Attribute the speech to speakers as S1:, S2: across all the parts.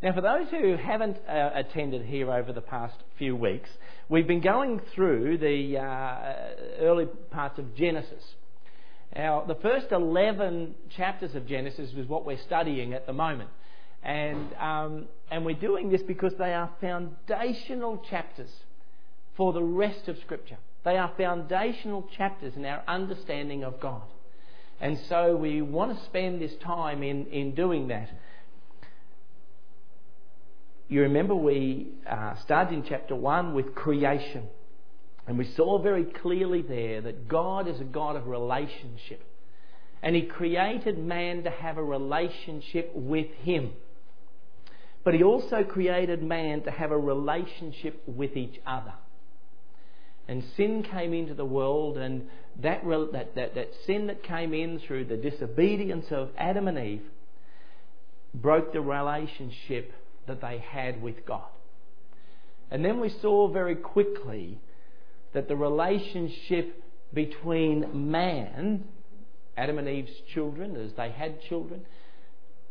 S1: Now, for those who haven't uh, attended here over the past few weeks, we've been going through the uh, early parts of Genesis. Now, the first 11 chapters of Genesis is what we're studying at the moment. And, um, and we're doing this because they are foundational chapters for the rest of Scripture. They are foundational chapters in our understanding of God. And so we want to spend this time in, in doing that you remember we uh, started in chapter 1 with creation. And we saw very clearly there that God is a God of relationship. And He created man to have a relationship with Him. But He also created man to have a relationship with each other. And sin came into the world, and that, that, that, that sin that came in through the disobedience of Adam and Eve broke the relationship that they had with God. And then we saw very quickly that the relationship between man, Adam and Eve's children, as they had children,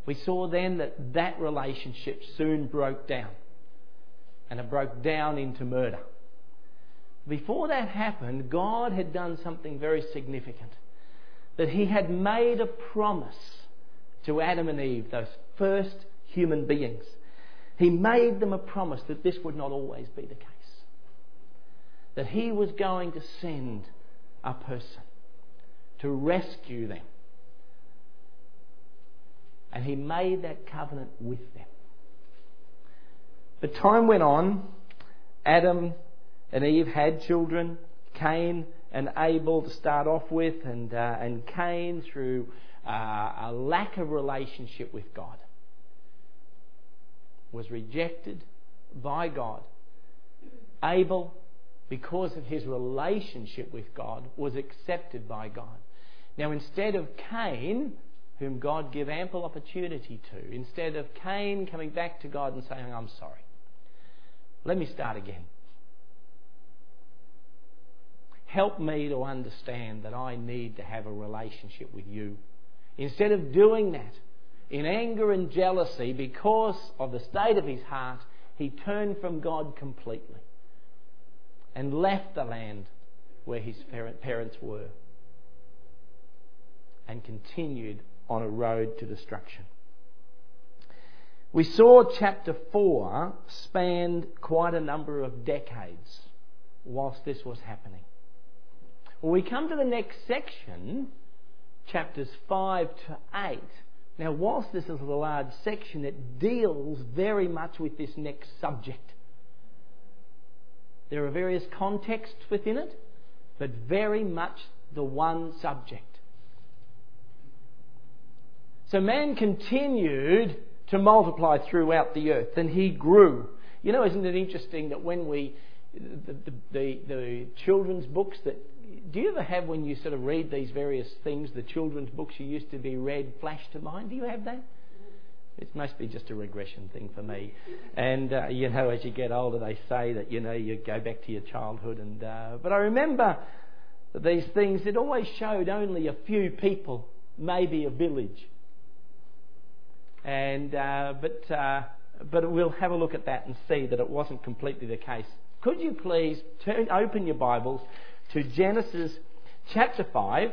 S1: we saw then that that relationship soon broke down. And it broke down into murder. Before that happened, God had done something very significant. That He had made a promise to Adam and Eve, those first human beings. He made them a promise that this would not always be the case. That He was going to send a person to rescue them. And He made that covenant with them. But time went on. Adam and Eve had children. Cain and Abel to start off with, and, uh, and Cain through uh, a lack of relationship with God was rejected by God. Abel, because of his relationship with God, was accepted by God. Now, instead of Cain, whom God gave ample opportunity to, instead of Cain coming back to God and saying, I'm sorry, let me start again. Help me to understand that I need to have a relationship with you. Instead of doing that, in anger and jealousy, because of the state of his heart, he turned from God completely and left the land where his parents were and continued on a road to destruction. We saw chapter 4 spanned quite a number of decades whilst this was happening. When we come to the next section, chapters 5 to 8, now, whilst this is a large section, it deals very much with this next subject. There are various contexts within it, but very much the one subject. So man continued to multiply throughout the earth and he grew. You know, isn't it interesting that when we, the, the, the, children's books that do you ever have when you sort of read these various things, the children's books you used to be read flash to mind? Do you have that? It must be just a regression thing for me. And, uh, you know, as you get older, they say that, you know, you go back to your childhood. And, uh, but I remember that these things, it always showed only a few people, maybe a village. And, uh, but, uh, but we'll have a look at that and see that it wasn't completely the case. Could you please turn, open your Bibles to Genesis chapter 5,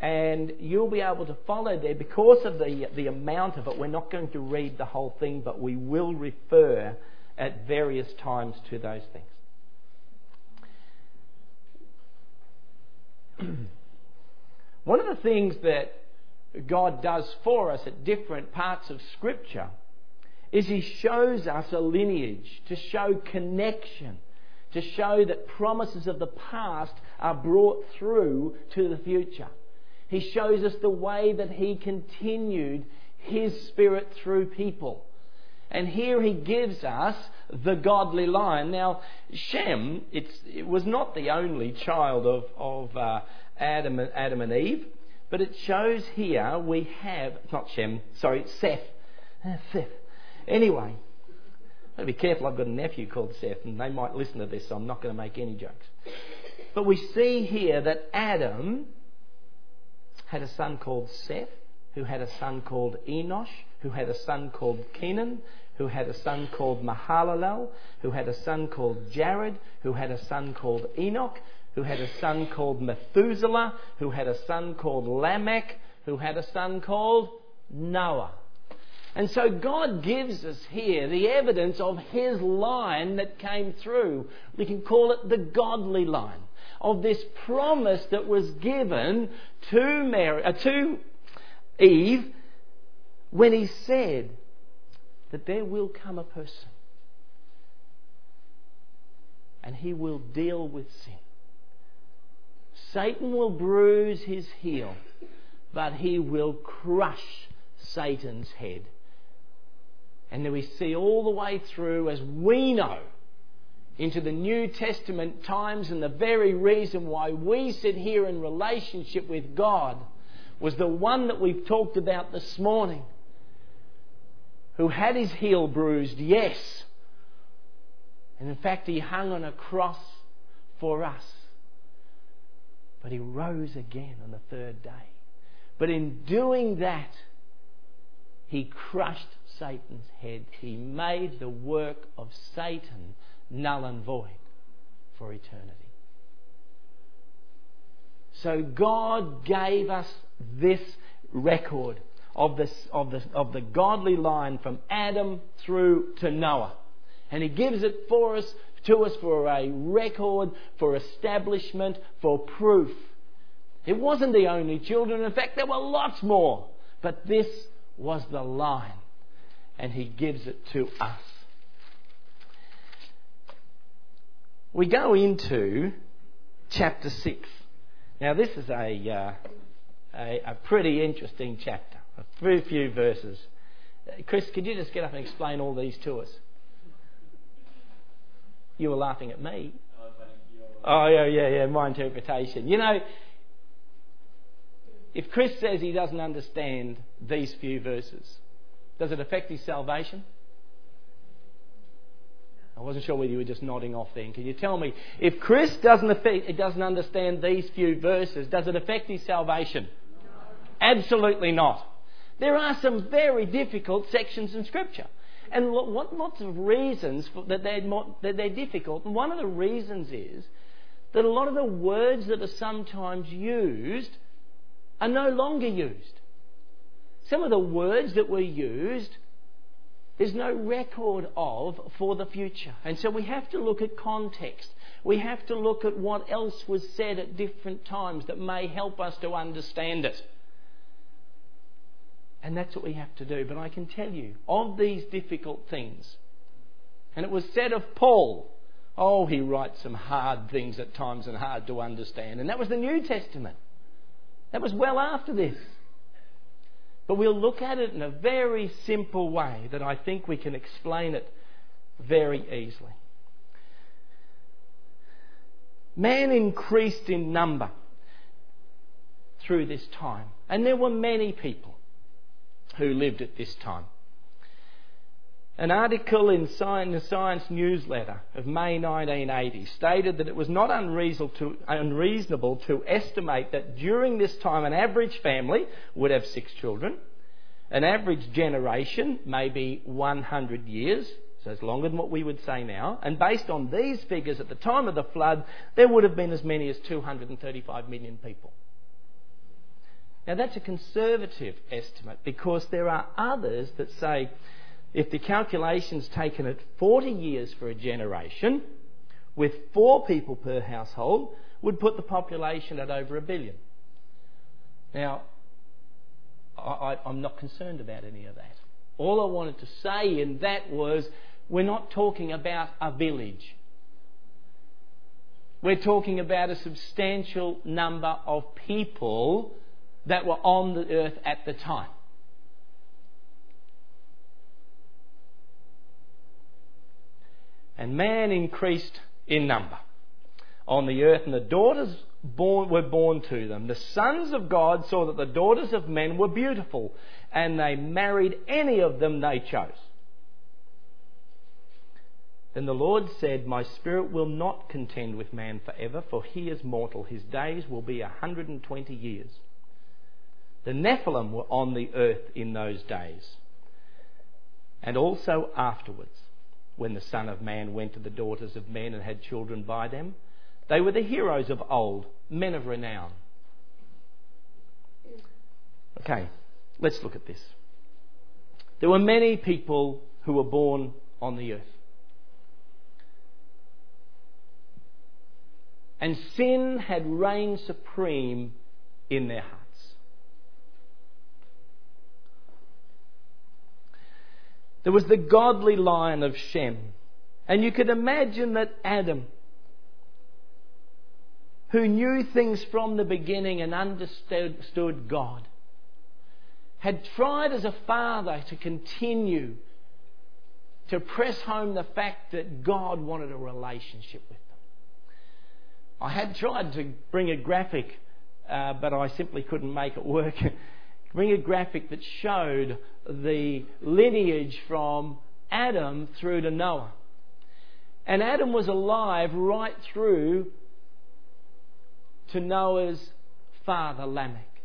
S1: and you'll be able to follow there because of the, the amount of it. We're not going to read the whole thing, but we will refer at various times to those things. One of the things that God does for us at different parts of Scripture is He shows us a lineage to show connection to show that promises of the past are brought through to the future. He shows us the way that He continued His Spirit through people. And here he gives us the godly line. Now, Shem, it was not the only child of, of uh, Adam, Adam and Eve, but it shows here we have, not Shem, sorry, Seth. Uh, Seth. Anyway, I've got to be careful. I've got a nephew called Seth, and they might listen to this, so I'm not going to make any jokes. But we see here that Adam had a son called Seth, who had a son called Enosh, who had a son called Kenan, who had a son called Mahalalel, who had a son called Jared, who had a son called Enoch, who had a son called Methuselah, who had a son called Lamech, who had a son called Noah. And so God gives us here the evidence of his line that came through. We can call it the godly line of this promise that was given to Mary, uh, to Eve when he said that there will come a person and he will deal with sin. Satan will bruise his heel, but he will crush Satan's head. And then we see all the way through, as we know, into the New Testament times, and the very reason why we sit here in relationship with God was the one that we've talked about this morning, who had his heel bruised, yes. And in fact, he hung on a cross for us. But he rose again on the third day. But in doing that, he crushed Satan's head. He made the work of Satan null and void for eternity. So God gave us this record of, this, of, the, of the godly line from Adam through to Noah. And He gives it for us, to us for a record, for establishment, for proof. It wasn't the only children. In fact, there were lots more. But this was the line. And He gives it to us. We go into chapter 6. Now, this is a, uh, a, a, pretty interesting chapter, a very few verses. Chris, could you just get up and explain all these to us? You were laughing at me. Oh, yeah, yeah, yeah, my interpretation. You know, if Chris says he doesn't understand these few verses, does it affect his salvation? I wasn't sure whether you were just nodding off then. Can you tell me, if Chris doesn't, affect, it doesn't understand these few verses, does it affect his salvation? No. Absolutely not. There are some very difficult sections in Scripture. And lots of reasons that they're, that they're difficult. And one of the reasons is that a lot of the words that are sometimes used are no longer used. Some of the words that were used there's no record of for the future. And so we have to look at context. We have to look at what else was said at different times that may help us to understand it. And that's what we have to do. But I can tell you, of these difficult things, and it was said of Paul, oh, he writes some hard things at times and hard to understand. And that was the New Testament. That was well after this. But we'll look at it in a very simple way that I think we can explain it very easily. Man increased in number through this time, and there were many people who lived at this time. An article in the Science newsletter of May 1980 stated that it was not unreasonable to estimate that during this time an average family would have six children, an average generation maybe 100 years, so it's longer than what we would say now, and based on these figures at the time of the flood, there would have been as many as 235 million people. Now that's a conservative estimate because there are others that say if the calculation's taken at 40 years for a generation, with four people per household, would put the population at over a billion. Now, I, am not concerned about any of that. All I wanted to say in that was we're not talking about a village. We're talking about a substantial number of people that were on the earth at the time. And man increased in number on the earth, and the daughters born, were born to them. The sons of God saw that the daughters of men were beautiful, and they married any of them they chose. Then the Lord said, My spirit will not contend with man forever, for he is mortal. His days will be a hundred and twenty years. The Nephilim were on the earth in those days. and also afterwards, when the Son of Man went to the daughters of men and had children by them. They were the heroes of old, men of renown. Okay, let's look at this. There were many people who were born on the earth. And sin had reigned supreme in their hearts. There was the godly line of Shem. And you could imagine that Adam, who knew things from the beginning and understood God, had tried as a father to continue to press home the fact that God wanted a relationship with them. I had tried to bring a graphic, uh, but I simply couldn't make it work. bring a graphic that showed the lineage from Adam through to Noah. And Adam was alive right through to Noah's father Lamech.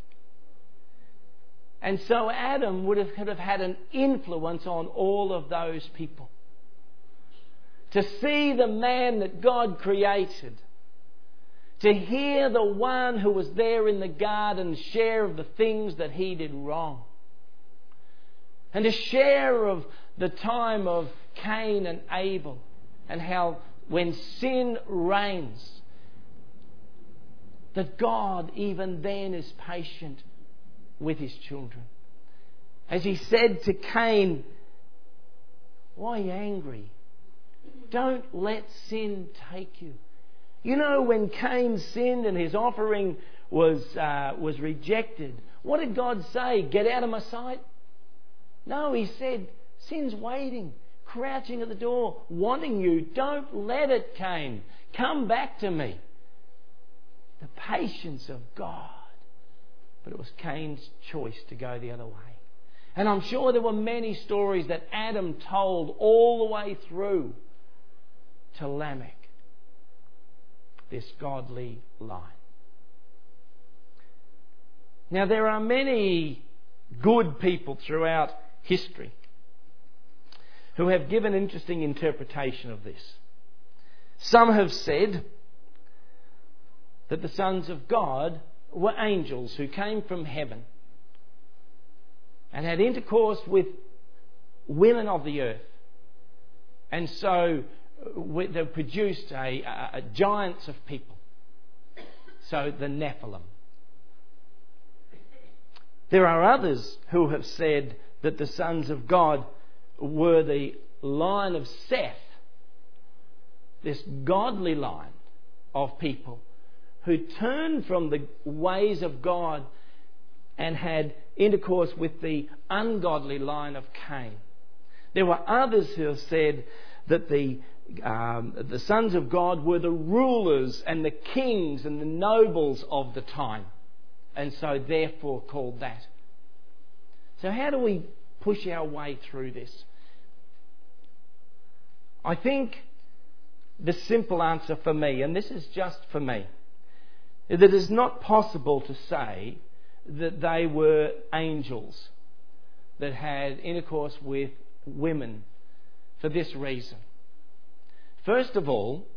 S1: And so Adam would have, could have had an influence on all of those people. To see the man that God created, to hear the one who was there in the garden share of the things that he did wrong, and to share of the time of Cain and Abel, and how when sin reigns, that God even then is patient with his children. As he said to Cain, Why are you angry? Don't let sin take you. You know, when Cain sinned and his offering was, uh, was rejected, what did God say? Get out of my sight? No, he said, Sin's waiting, crouching at the door, wanting you. Don't let it, Cain. Come back to me. The patience of God. But it was Cain's choice to go the other way. And I'm sure there were many stories that Adam told all the way through to Lamech, this godly line. Now, there are many good people throughout history who have given interesting interpretation of this. Some have said that the sons of God were angels who came from heaven and had intercourse with women of the earth. And so they produced a, a, a giants of people. So the Nephilim. There are others who have said that the sons of God were the line of Seth, this godly line of people who turned from the ways of God and had intercourse with the ungodly line of Cain. There were others who have said that the, um, the sons of God were the rulers and the kings and the nobles of the time, and so therefore called that. So, how do we push our way through this? I think the simple answer for me, and this is just for me, that it is not possible to say that they were angels that had intercourse with women for this reason. First of all,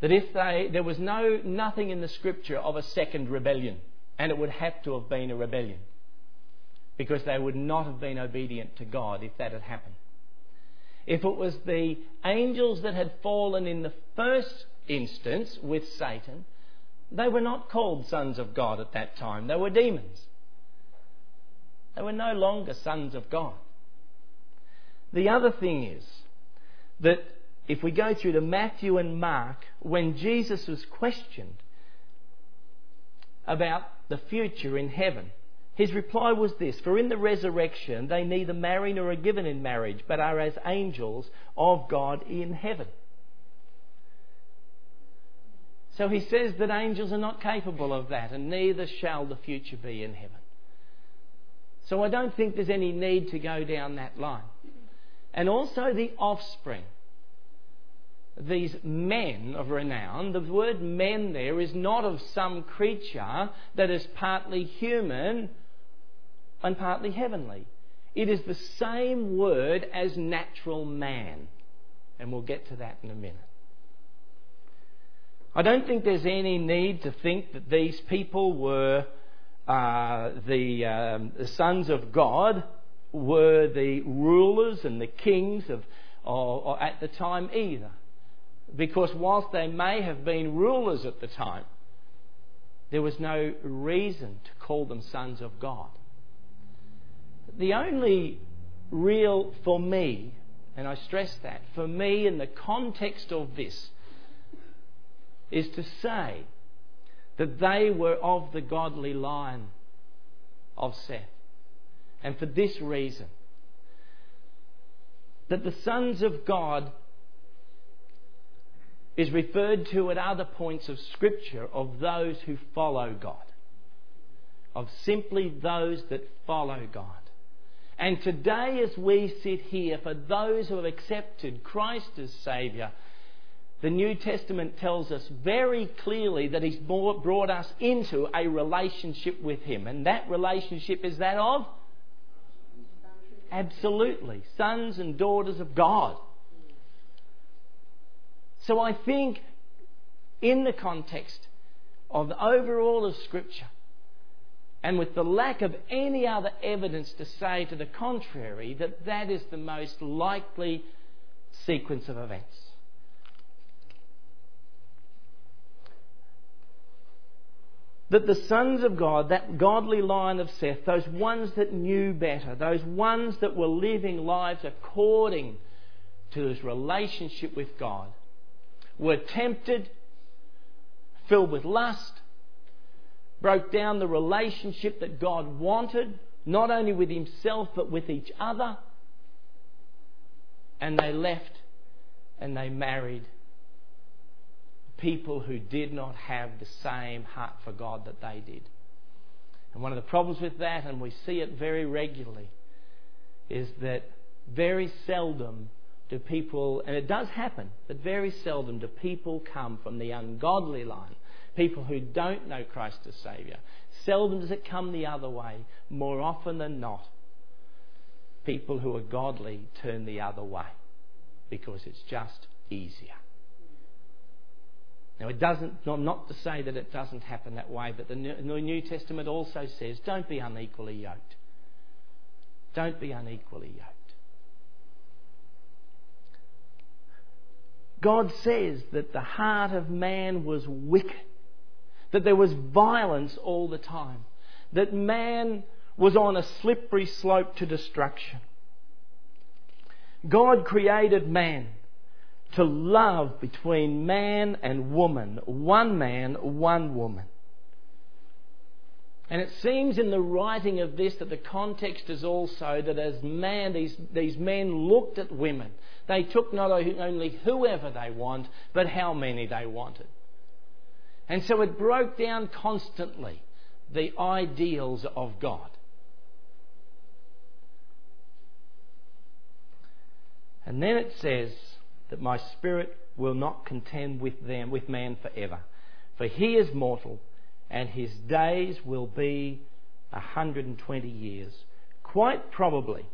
S1: that if they, there was no, nothing in the scripture of a second rebellion, and it would have to have been a rebellion, because they would not have been obedient to God if that had happened. If it was the angels that had fallen in the first instance with Satan, they were not called sons of God at that time. They were demons. They were no longer sons of God. The other thing is that if we go through to Matthew and Mark, when Jesus was questioned about the future in heaven, his reply was this For in the resurrection they neither marry nor are given in marriage, but are as angels of God in heaven. So he says that angels are not capable of that, and neither shall the future be in heaven. So I don't think there's any need to go down that line. And also the offspring. These men of renown, the word men there is not of some creature that is partly human and partly heavenly. It is the same word as natural man. And we'll get to that in a minute. I don't think there's any need to think that these people were uh, the, um, the, sons of God, were the rulers and the kings of, at the time either. Because whilst they may have been rulers at the time, there was no reason to call them sons of God. The only real, for me, and I stress that, for me in the context of this, is to say that they were of the godly line of Seth. And for this reason, that the sons of God is referred to at other points of Scripture of those who follow God, of simply those that follow God. And today, as we sit here, for those who have accepted Christ as Saviour, the New Testament tells us very clearly that He's brought us into a relationship with Him. And that relationship is that of? Absolutely. Sons and daughters of God. So I think, in the context of the overall of Scripture, and with the lack of any other evidence to say to the contrary, that that is the most likely sequence of events. That the sons of God, that godly line of Seth, those ones that knew better, those ones that were living lives according to his relationship with God, were tempted, filled with lust, broke down the relationship that God wanted, not only with himself but with each other, and they left and they married people who did not have the same heart for God that they did. And one of the problems with that, and we see it very regularly, is that very seldom do people, and it does happen, but very seldom do people come from the ungodly line, people who don't know Christ as Saviour. Seldom does it come the other way. More often than not, people who are godly turn the other way because it's just easier. Now, it doesn't, not to say that it doesn't happen that way, but the New Testament also says don't be unequally yoked. Don't be unequally yoked. God says that the heart of man was wicked, that there was violence all the time, that man was on a slippery slope to destruction. God created man to love between man and woman, one man, one woman. And it seems in the writing of this that the context is also that as man, these, these men looked at women, they took not only whoever they want, but how many they wanted. And so it broke down constantly the ideals of God. And then it says, that my spirit will not contend with them, with man forever. For he is mortal, and his days will be a 120 years. Quite probably,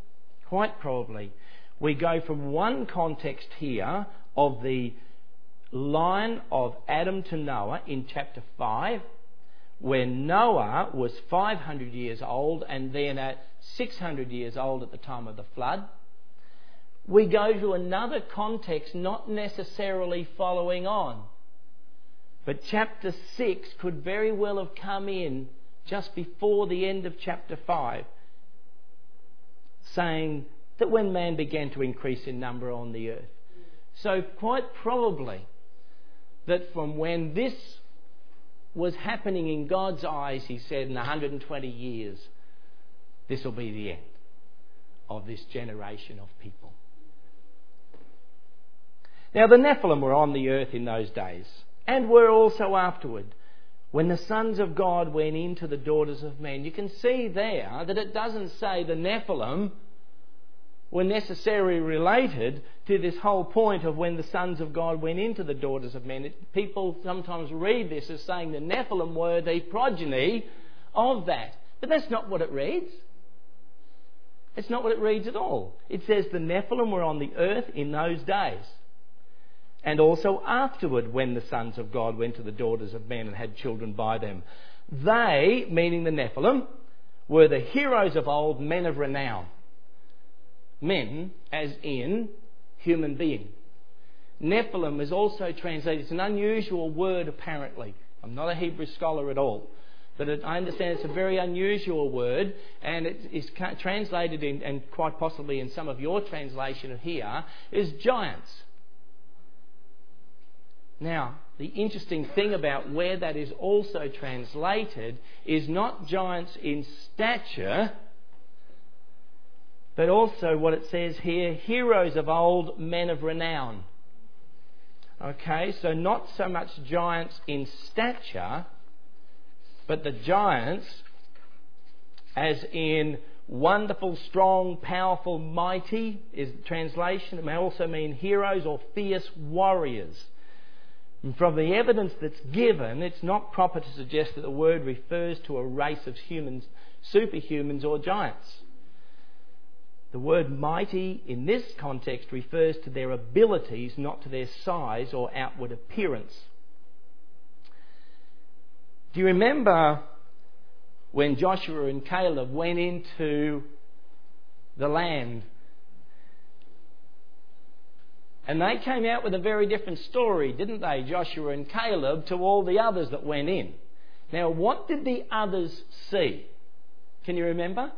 S1: quite probably, we go from one context here of the line of Adam to Noah in chapter 5, where Noah was 500 years old and then at 600 years old at the time of the flood we go to another context, not necessarily following on. But chapter 6 could very well have come in just before the end of chapter 5, saying that when man began to increase in number on the earth. So, quite probably, that from when this was happening in God's eyes, he said, in 120 years, this will be the end of this generation of people. Now, the Nephilim were on the earth in those days, and were also afterward, when the sons of God went into the daughters of men. You can see there that it doesn't say the Nephilim were necessarily related to this whole point of when the sons of God went into the daughters of men. It, people sometimes read this as saying the Nephilim were the progeny of that. But that's not what it reads. It's not what it reads at all. It says the Nephilim were on the earth in those days. And also afterward, when the sons of God went to the daughters of men and had children by them. They, meaning the Nephilim, were the heroes of old, men of renown. Men, as in human being. Nephilim is also translated, it's an unusual word apparently. I'm not a Hebrew scholar at all. But it, I understand it's a very unusual word, and it is translated in, and quite possibly in some of your translation here, is giants. Now, the interesting thing about where that is also translated is not giants in stature, but also what it says here heroes of old, men of renown. Okay, so not so much giants in stature, but the giants, as in wonderful, strong, powerful, mighty, is the translation. It may also mean heroes or fierce warriors. And from the evidence that's given, it's not proper to suggest that the word refers to a race of humans, superhumans, or giants. The word mighty in this context refers to their abilities, not to their size or outward appearance. Do you remember when Joshua and Caleb went into the land and they came out with a very different story, didn't they, Joshua and Caleb, to all the others that went in. Now, what did the others see? Can you remember?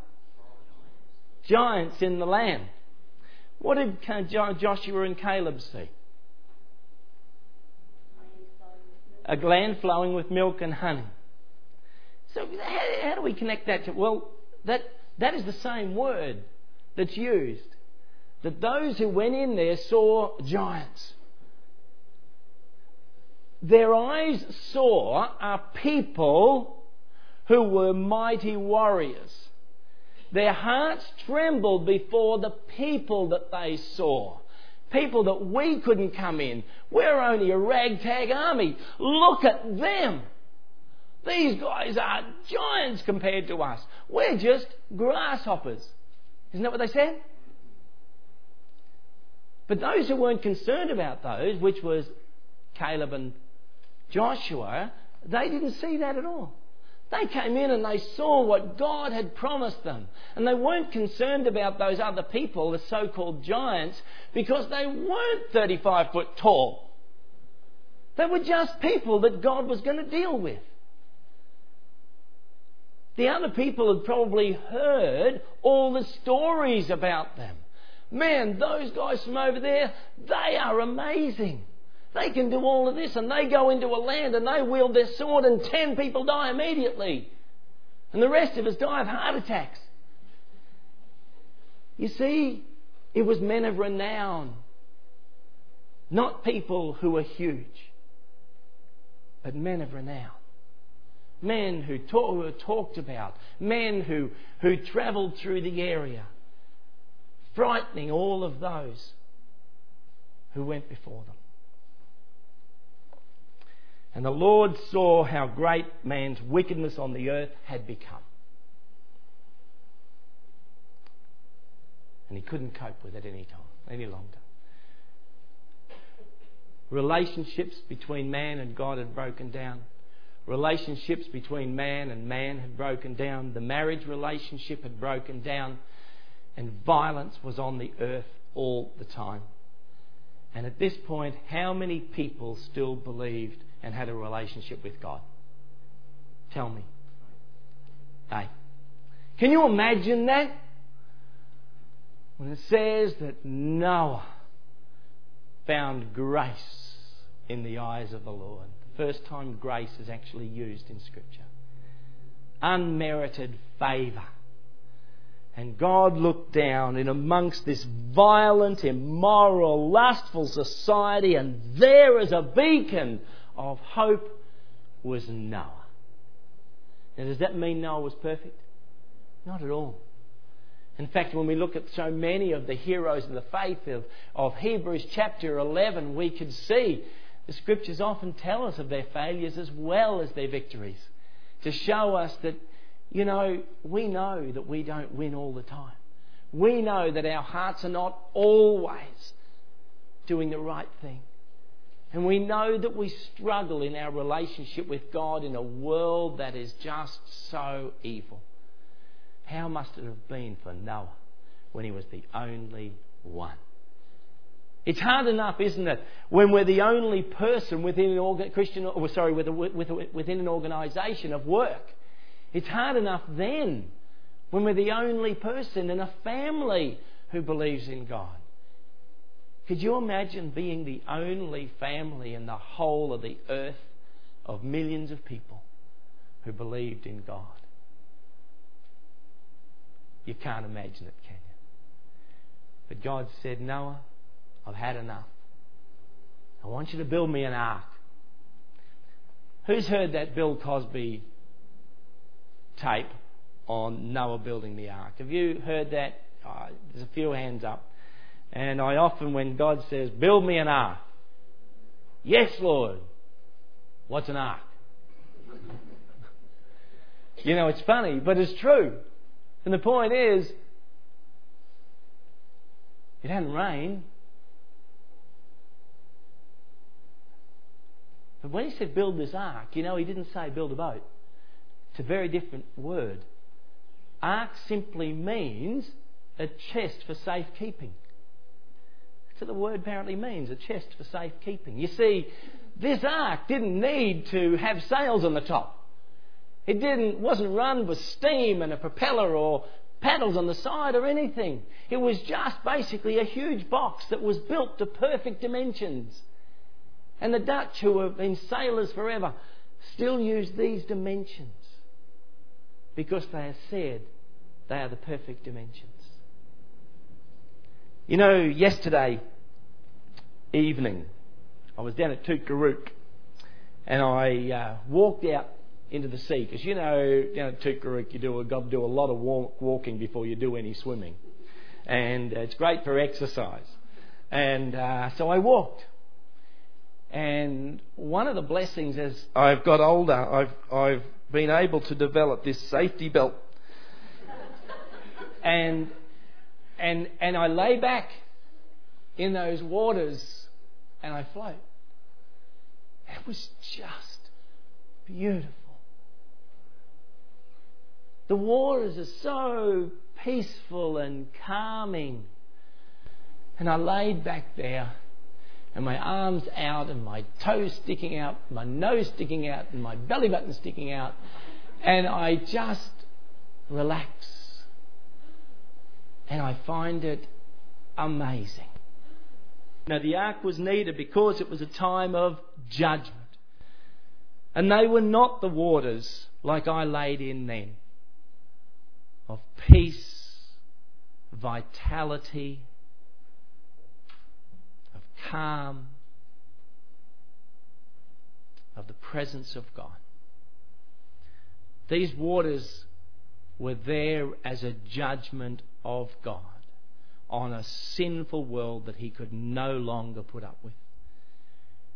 S1: Giants in the land. What did Joshua and Caleb see? A land flowing with milk and honey. So, how, how do we connect that to? Well, that, that is the same word that's used that those who went in there saw giants. Their eyes saw a people who were mighty warriors. Their hearts trembled before the people that they saw. People that we couldn't come in. We're only a ragtag army. Look at them. These guys are giants compared to us. We're just grasshoppers. Isn't that what they said? But those who weren't concerned about those, which was Caleb and Joshua, they didn't see that at all. They came in and they saw what God had promised them. And they weren't concerned about those other people, the so called giants, because they weren't 35 foot tall. They were just people that God was going to deal with. The other people had probably heard all the stories about them. Man, those guys from over there, they are amazing. They can do all of this and they go into a land and they wield their sword and ten people die immediately. And the rest of us die of heart attacks. You see, it was men of renown, not people who were huge, but men of renown. Men who, talk, were talked about, men who, who travelled through the area frightening all of those who went before them. And the Lord saw how great man's wickedness on the earth had become. And he couldn't cope with it any time, any longer. Relationships between man and God had broken down. Relationships between man and man had broken down. The marriage relationship had broken down and violence was on the earth all the time. And at this point, how many people still believed and had a relationship with God? Tell me. Hey. Can you imagine that? When it says that Noah found grace in the eyes of the Lord. The first time grace is actually used in Scripture. Unmerited favour and God looked down in amongst this violent, immoral, lustful society, and there as a beacon of hope was Noah. Now, does that mean Noah was perfect? Not at all. In fact, when we look at so many of the heroes of the faith of, of Hebrews chapter 11, we can see the scriptures often tell us of their failures as well as their victories to show us that you know, we know that we don't win all the time. we know that our hearts are not always doing the right thing. And we know that we struggle in our relationship with God in a world that is just so evil. How must it have been for Noah when he was the only one? It's hard enough, isn't it, when we're the only person within an Christian, or sorry, within an organisation of work. It's hard enough then when we're the only person in a family who believes in God. Could you imagine being the only family in the whole of the earth of millions of people who believed in God? You can't imagine it, can you? But God said, Noah, I've had enough. I want you to build me an ark. Who's heard that Bill Cosby tape on Noah building the ark? Have you heard that? Oh, there's a few hands up. And I often, when God says, build me an ark, yes, Lord. What's an ark? you know, it's funny, but it's true. And the point is, it hadn't rained. But when he said build this ark, you know, he didn't say build a boat. It's a very different word. Ark simply means a chest for safekeeping. That's what the word apparently means, a chest for safekeeping. You see, this ark didn't need to have sails on the top. It didn't, wasn't run with steam and a propeller or paddles on the side or anything. It was just basically a huge box that was built to perfect dimensions. And the Dutch, who have been sailors forever, still use these dimensions because they are said they are the perfect dimensions. You know, yesterday evening, I was down at Tootgarook and I uh, walked out into the sea because you know down at Tootgarook you do a, got to do a lot of walk, walking before you do any swimming, and it's great for exercise. And uh, so I walked, and one of the blessings as I've got older, I've I've been able to develop this safety belt, and and and I lay back in those waters and I float. It was just beautiful. The waters are so peaceful and calming. And I laid back there, and my arms out, and my toes sticking out, my nose sticking out, and my belly button sticking out, and I just relax. And I find it amazing. Now, the ark was needed because it was a time of judgment. And they were not the waters like I laid in then of peace, vitality, calm, of the presence of God. These waters were there as a judgment of God on a sinful world that he could no longer put up with.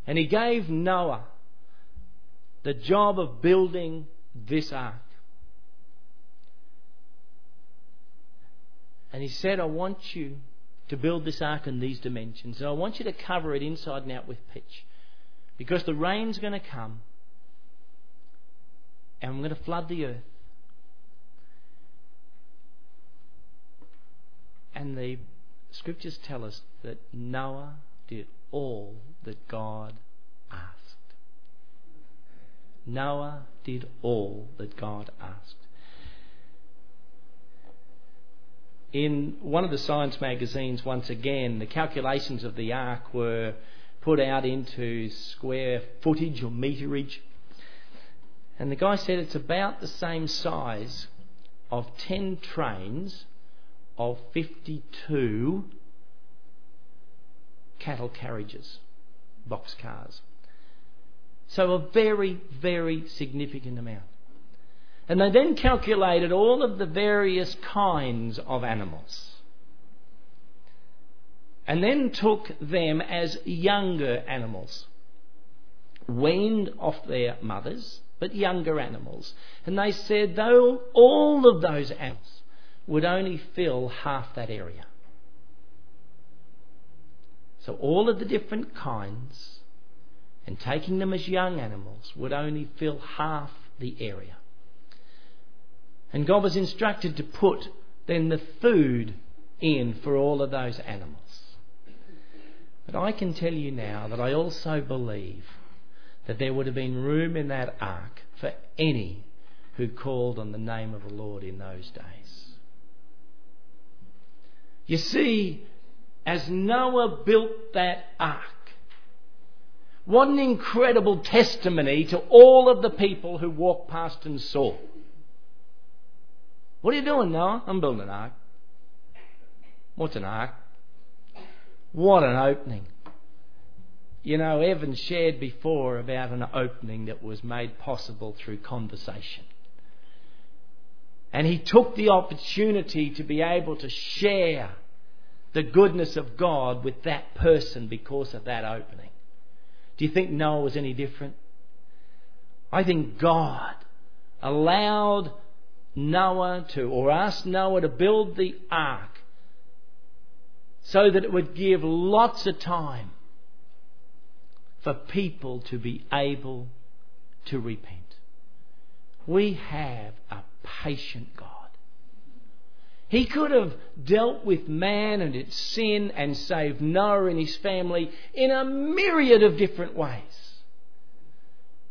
S1: And he gave Noah the job of building this ark. And he said, I want you to build this ark in these dimensions. And I want you to cover it inside and out with pitch. Because the rain's going to come. And I'm going to flood the earth. And the scriptures tell us that Noah did all that God asked. Noah did all that God asked. In one of the science magazines, once again, the calculations of the ark were put out into square footage or meterage. And the guy said it's about the same size of 10 trains of 52 cattle carriages, box cars. So a very, very significant amount. And they then calculated all of the various kinds of animals. And then took them as younger animals, weaned off their mothers, but younger animals. And they said, though all of those animals would only fill half that area. So all of the different kinds and taking them as young animals would only fill half the area. And God was instructed to put then the food in for all of those animals. But I can tell you now that I also believe that there would have been room in that ark for any who called on the name of the Lord in those days. You see, as Noah built that ark, what an incredible testimony to all of the people who walked past and saw. What are you doing, Noah? I'm building an ark. What's an ark? What an opening. You know, Evan shared before about an opening that was made possible through conversation. And he took the opportunity to be able to share the goodness of God with that person because of that opening. Do you think Noah was any different? I think God allowed Noah to, or asked Noah to build the ark so that it would give lots of time for people to be able to repent. We have a patient God. He could have dealt with man and its sin and saved Noah and his family in a myriad of different ways.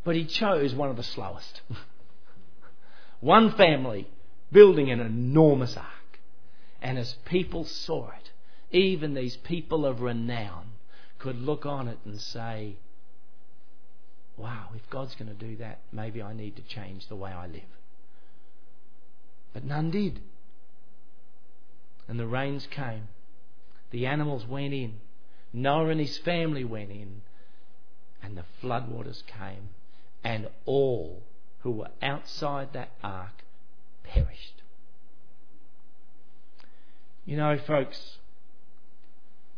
S1: But he chose one of the slowest. one family building an enormous ark. And as people saw it, even these people of renown could look on it and say, wow, if God's going to do that, maybe I need to change the way I live. But none did. And the rains came. The animals went in. Noah and his family went in. And the floodwaters came. And all who were outside that ark perished. You know, folks,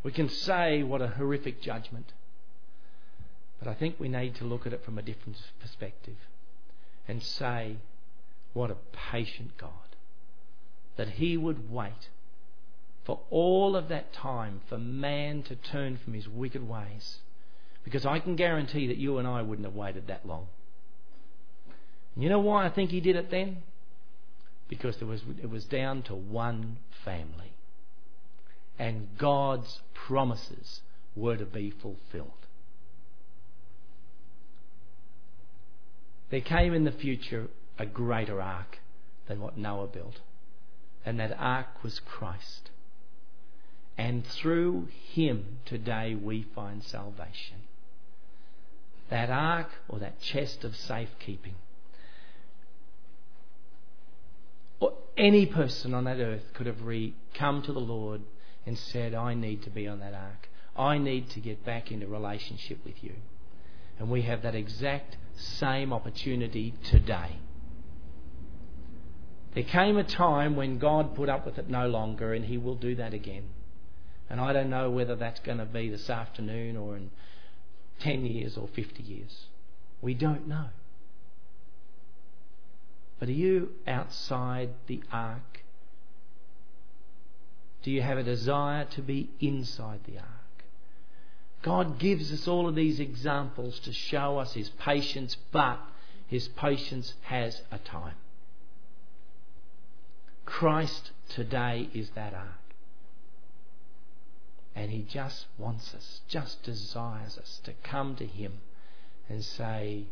S1: we can say what a horrific judgment. But I think we need to look at it from a different perspective and say, what a patient God. That He would wait for all of that time for man to turn from his wicked ways. Because I can guarantee that you and I wouldn't have waited that long. You know why I think he did it then? Because there was, it was down to one family. And God's promises were to be fulfilled. There came in the future a greater ark than what Noah built. And that ark was Christ. And through him today we find salvation. That ark or that chest of safekeeping. Or any person on that earth could have re- come to the Lord and said, I need to be on that ark. I need to get back into relationship with you. And we have that exact same opportunity today. There came a time when God put up with it no longer, and He will do that again. And I don't know whether that's going to be this afternoon or in 10 years or 50 years. We don't know. But are you outside the ark? Do you have a desire to be inside the ark? God gives us all of these examples to show us His patience, but His patience has a time. Christ today is that ark. And He just wants us, just desires us to come to Him and say,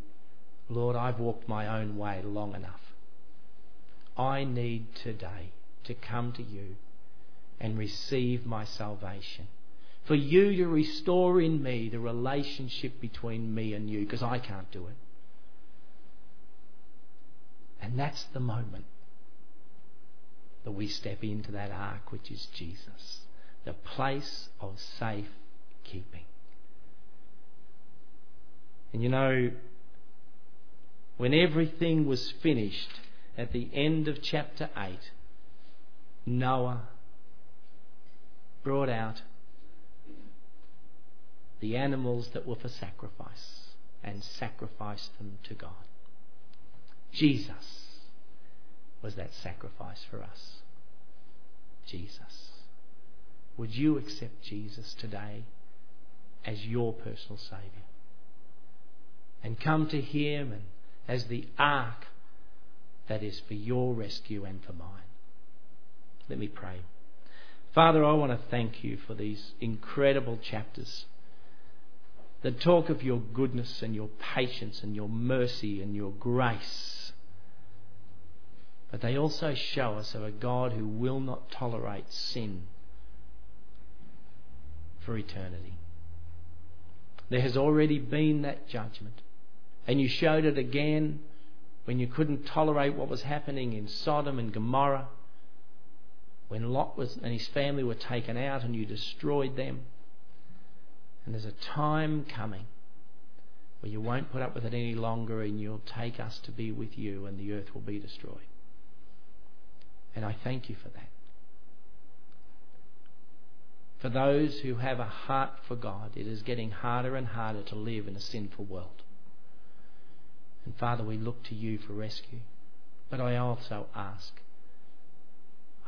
S1: Lord, I've walked my own way long enough. I need today to come to you and receive my salvation. For you to restore in me the relationship between me and you, because I can't do it. And that's the moment that we step into that ark, which is Jesus the place of safe keeping. And you know, when everything was finished at the end of chapter 8, Noah brought out the animals that were for sacrifice and sacrificed them to God. Jesus was that sacrifice for us. Jesus? Would you accept Jesus today as your personal Saviour? And come to Him and as the ark that is for your rescue and for mine. Let me pray. Father, I want to thank you for these incredible chapters that talk of your goodness and your patience and your mercy and your grace. But they also show us of a God who will not tolerate sin for eternity. There has already been that judgment. And you showed it again when you couldn't tolerate what was happening in Sodom and Gomorrah, when Lot was, and his family were taken out and you destroyed them. And there's a time coming where you won't put up with it any longer and you'll take us to be with you and the earth will be destroyed. And I thank you for that. For those who have a heart for God, it is getting harder and harder to live in a sinful world. And Father, we look to you for rescue. But I also ask,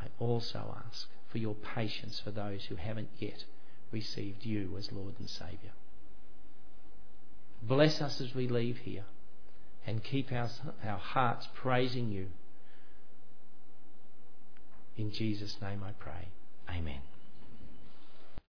S1: I also ask for your patience for those who haven't yet received you as Lord and Saviour. Bless us as we leave here and keep our, our hearts praising you. In Jesus' name I pray. Amen.